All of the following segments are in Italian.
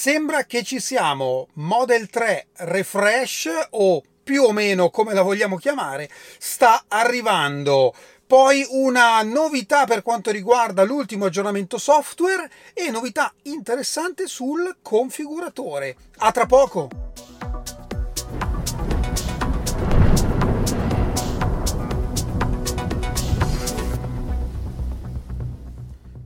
Sembra che ci siamo Model 3 Refresh o più o meno come la vogliamo chiamare, sta arrivando. Poi una novità per quanto riguarda l'ultimo aggiornamento software e novità interessante sul configuratore. A tra poco!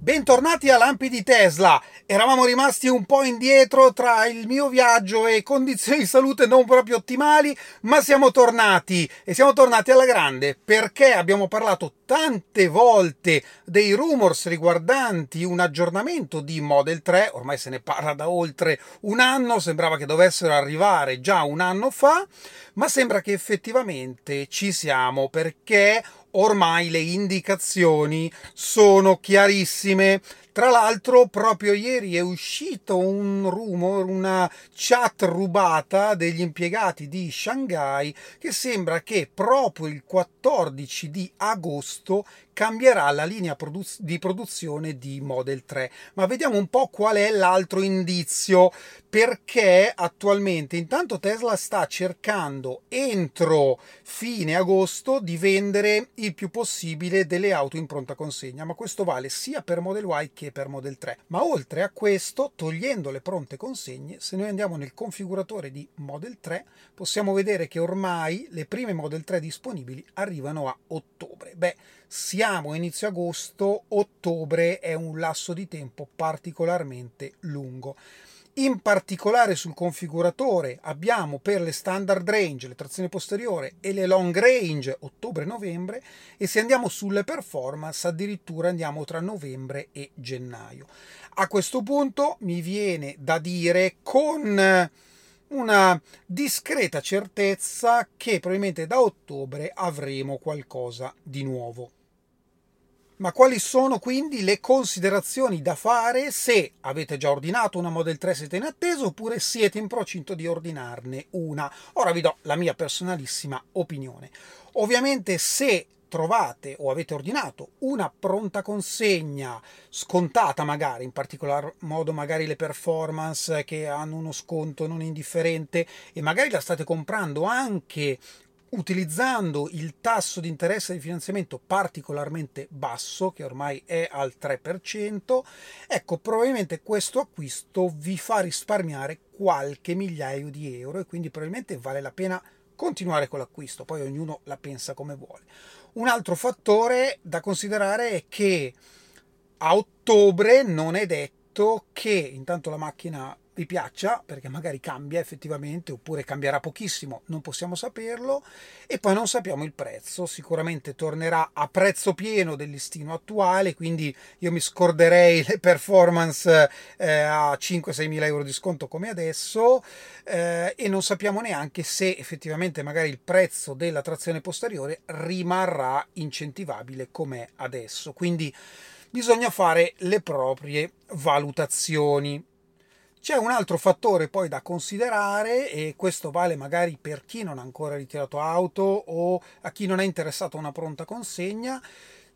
Bentornati a Lampi di Tesla. Eravamo rimasti un po' indietro tra il mio viaggio e condizioni di salute non proprio ottimali, ma siamo tornati e siamo tornati alla grande perché abbiamo parlato tante volte dei rumors riguardanti un aggiornamento di Model 3, ormai se ne parla da oltre un anno, sembrava che dovessero arrivare già un anno fa, ma sembra che effettivamente ci siamo perché ormai le indicazioni sono chiarissime. Tra l'altro, proprio ieri è uscito un rumor, una chat rubata degli impiegati di Shanghai che sembra che proprio il 14 di agosto cambierà la linea di produzione di Model 3. Ma vediamo un po' qual è l'altro indizio, perché attualmente intanto Tesla sta cercando entro fine agosto di vendere il più possibile delle auto in pronta consegna, ma questo vale sia per Model Y che per Model 3. Ma oltre a questo, togliendo le pronte consegne, se noi andiamo nel configuratore di Model 3, possiamo vedere che ormai le prime Model 3 disponibili arrivano a ottobre. Beh, siamo a inizio agosto, ottobre è un lasso di tempo particolarmente lungo. In particolare sul configuratore abbiamo per le standard range le trazioni posteriore e le long range ottobre-novembre e se andiamo sulle performance addirittura andiamo tra novembre e gennaio. A questo punto mi viene da dire con una discreta certezza che probabilmente da ottobre avremo qualcosa di nuovo. Ma quali sono quindi le considerazioni da fare se avete già ordinato una Model 3 siete in attesa oppure siete in procinto di ordinarne una? Ora vi do la mia personalissima opinione. Ovviamente se trovate o avete ordinato una pronta consegna scontata magari, in particolar modo magari le performance che hanno uno sconto non indifferente e magari la state comprando anche utilizzando il tasso di interesse di finanziamento particolarmente basso, che ormai è al 3%, ecco, probabilmente questo acquisto vi fa risparmiare qualche migliaio di euro e quindi probabilmente vale la pena continuare con l'acquisto, poi ognuno la pensa come vuole. Un altro fattore da considerare è che a ottobre non è detto che intanto la macchina vi piaccia, perché magari cambia effettivamente, oppure cambierà pochissimo, non possiamo saperlo, e poi non sappiamo il prezzo, sicuramente tornerà a prezzo pieno del listino attuale, quindi io mi scorderei le performance eh, a 5-6 mila euro di sconto come adesso, eh, e non sappiamo neanche se effettivamente magari il prezzo della trazione posteriore rimarrà incentivabile come adesso, quindi bisogna fare le proprie valutazioni. C'è un altro fattore poi da considerare e questo vale magari per chi non ha ancora ritirato auto o a chi non è interessato a una pronta consegna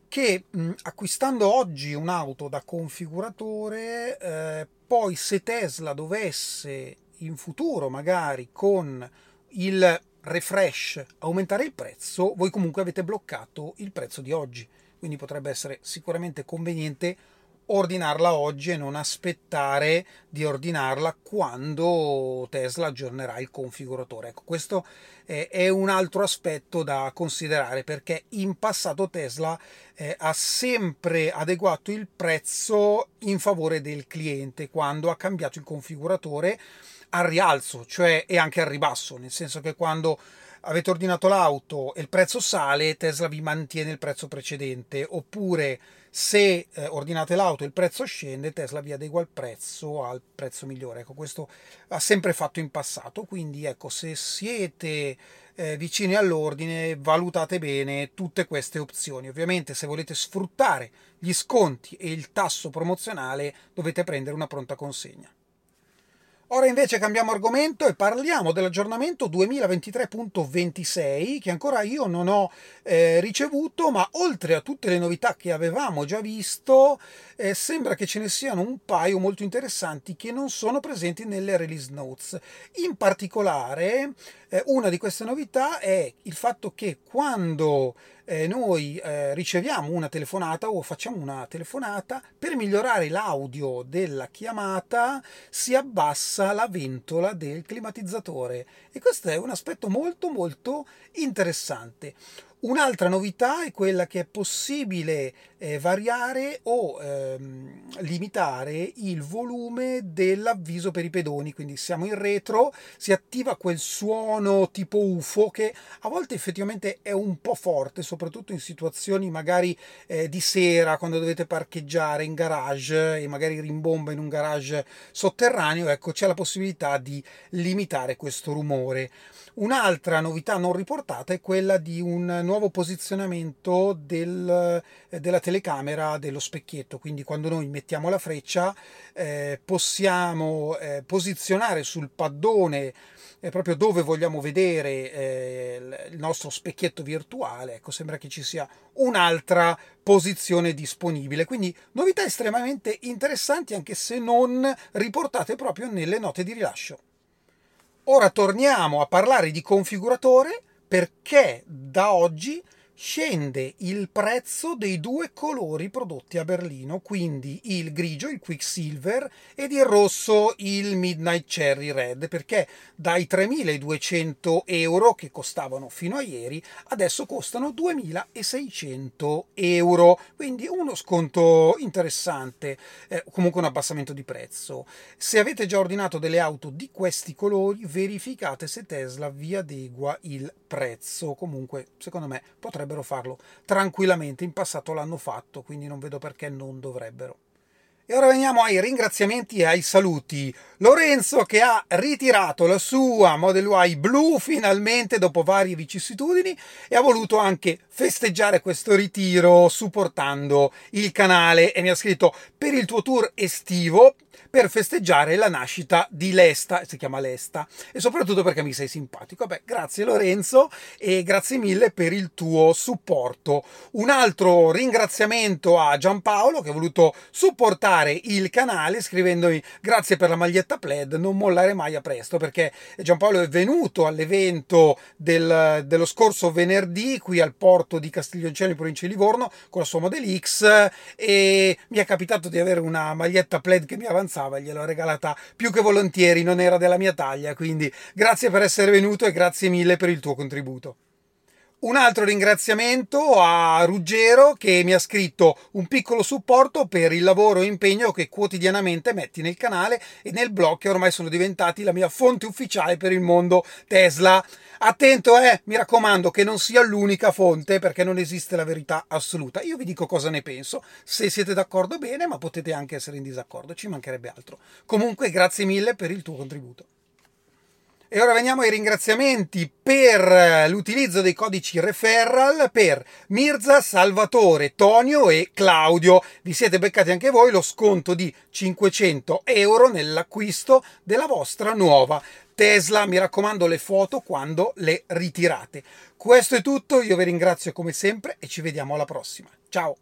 che acquistando oggi un'auto da configuratore eh, poi se Tesla dovesse in futuro magari con il refresh aumentare il prezzo voi comunque avete bloccato il prezzo di oggi. Quindi potrebbe essere sicuramente conveniente ordinarla oggi e non aspettare di ordinarla quando Tesla aggiornerà il configuratore. Ecco, questo è un altro aspetto da considerare perché in passato Tesla eh, ha sempre adeguato il prezzo in favore del cliente quando ha cambiato il configuratore al rialzo, cioè e anche al ribasso, nel senso che quando avete ordinato l'auto e il prezzo sale, Tesla vi mantiene il prezzo precedente, oppure se eh, ordinate l'auto e il prezzo scende, Tesla vi adegua il prezzo al prezzo migliore. Ecco, questo ha sempre fatto in passato, quindi ecco, se siete eh, vicini all'ordine, valutate bene tutte queste opzioni. Ovviamente se volete sfruttare gli sconti e il tasso promozionale, dovete prendere una pronta consegna. Ora invece cambiamo argomento e parliamo dell'aggiornamento 2023.26 che ancora io non ho eh, ricevuto, ma oltre a tutte le novità che avevamo già visto, eh, sembra che ce ne siano un paio molto interessanti che non sono presenti nelle release notes. In particolare, eh, una di queste novità è il fatto che quando eh, noi eh, riceviamo una telefonata o facciamo una telefonata, per migliorare l'audio della chiamata si abbassa la ventola del climatizzatore e questo è un aspetto molto molto interessante. Un'altra novità è quella che è possibile eh, variare o ehm, limitare il volume dell'avviso per i pedoni, quindi siamo in retro, si attiva quel suono tipo UFO che a volte effettivamente è un po' forte, soprattutto in situazioni magari eh, di sera quando dovete parcheggiare in garage e magari rimbomba in un garage sotterraneo, ecco c'è la possibilità di limitare questo rumore. Un'altra novità non riportata è quella di un nuovo posizionamento del, eh, della telecamera dello specchietto, quindi quando noi mettiamo la freccia eh, possiamo eh, posizionare sul paddone eh, proprio dove vogliamo vedere eh, il nostro specchietto virtuale, ecco sembra che ci sia un'altra posizione disponibile, quindi novità estremamente interessanti anche se non riportate proprio nelle note di rilascio. Ora torniamo a parlare di configuratore perché da oggi scende il prezzo dei due colori prodotti a Berlino, quindi il grigio, il Quicksilver, ed il rosso, il Midnight Cherry Red, perché dai 3.200 euro che costavano fino a ieri, adesso costano 2.600 euro, quindi uno sconto interessante, eh, comunque un abbassamento di prezzo. Se avete già ordinato delle auto di questi colori, verificate se Tesla vi adegua il prezzo, comunque secondo me potrebbe potrebbero farlo tranquillamente, in passato l'hanno fatto, quindi non vedo perché non dovrebbero. E ora veniamo ai ringraziamenti e ai saluti. Lorenzo che ha ritirato la sua Model Y blu finalmente dopo varie vicissitudini e ha voluto anche festeggiare questo ritiro supportando il canale e mi ha scritto per il tuo tour estivo per festeggiare la nascita di Lesta, si chiama Lesta, e soprattutto perché mi sei simpatico. Beh, grazie Lorenzo e grazie mille per il tuo supporto. Un altro ringraziamento a Giampaolo che ha voluto supportare il canale scrivendomi grazie per la maglietta plaid, non mollare mai a presto perché Giampaolo è venuto all'evento del, dello scorso venerdì qui al porto di Castiglioncello in provincia di Livorno con la sua Model X e mi è capitato di avere una maglietta plaid che mi avanzava avanzava, gliel'ho regalata più che volentieri, non era della mia taglia, quindi grazie per essere venuto e grazie mille per il tuo contributo. Un altro ringraziamento a Ruggero che mi ha scritto un piccolo supporto per il lavoro e impegno che quotidianamente metti nel canale e nel blog che ormai sono diventati la mia fonte ufficiale per il mondo Tesla. Attento, eh, mi raccomando che non sia l'unica fonte perché non esiste la verità assoluta. Io vi dico cosa ne penso. Se siete d'accordo bene, ma potete anche essere in disaccordo, ci mancherebbe altro. Comunque, grazie mille per il tuo contributo. E ora veniamo ai ringraziamenti per l'utilizzo dei codici referral per Mirza, Salvatore, Tonio e Claudio. Vi siete beccati anche voi lo sconto di 500 euro nell'acquisto della vostra nuova Tesla. Mi raccomando le foto quando le ritirate. Questo è tutto, io vi ringrazio come sempre e ci vediamo alla prossima. Ciao!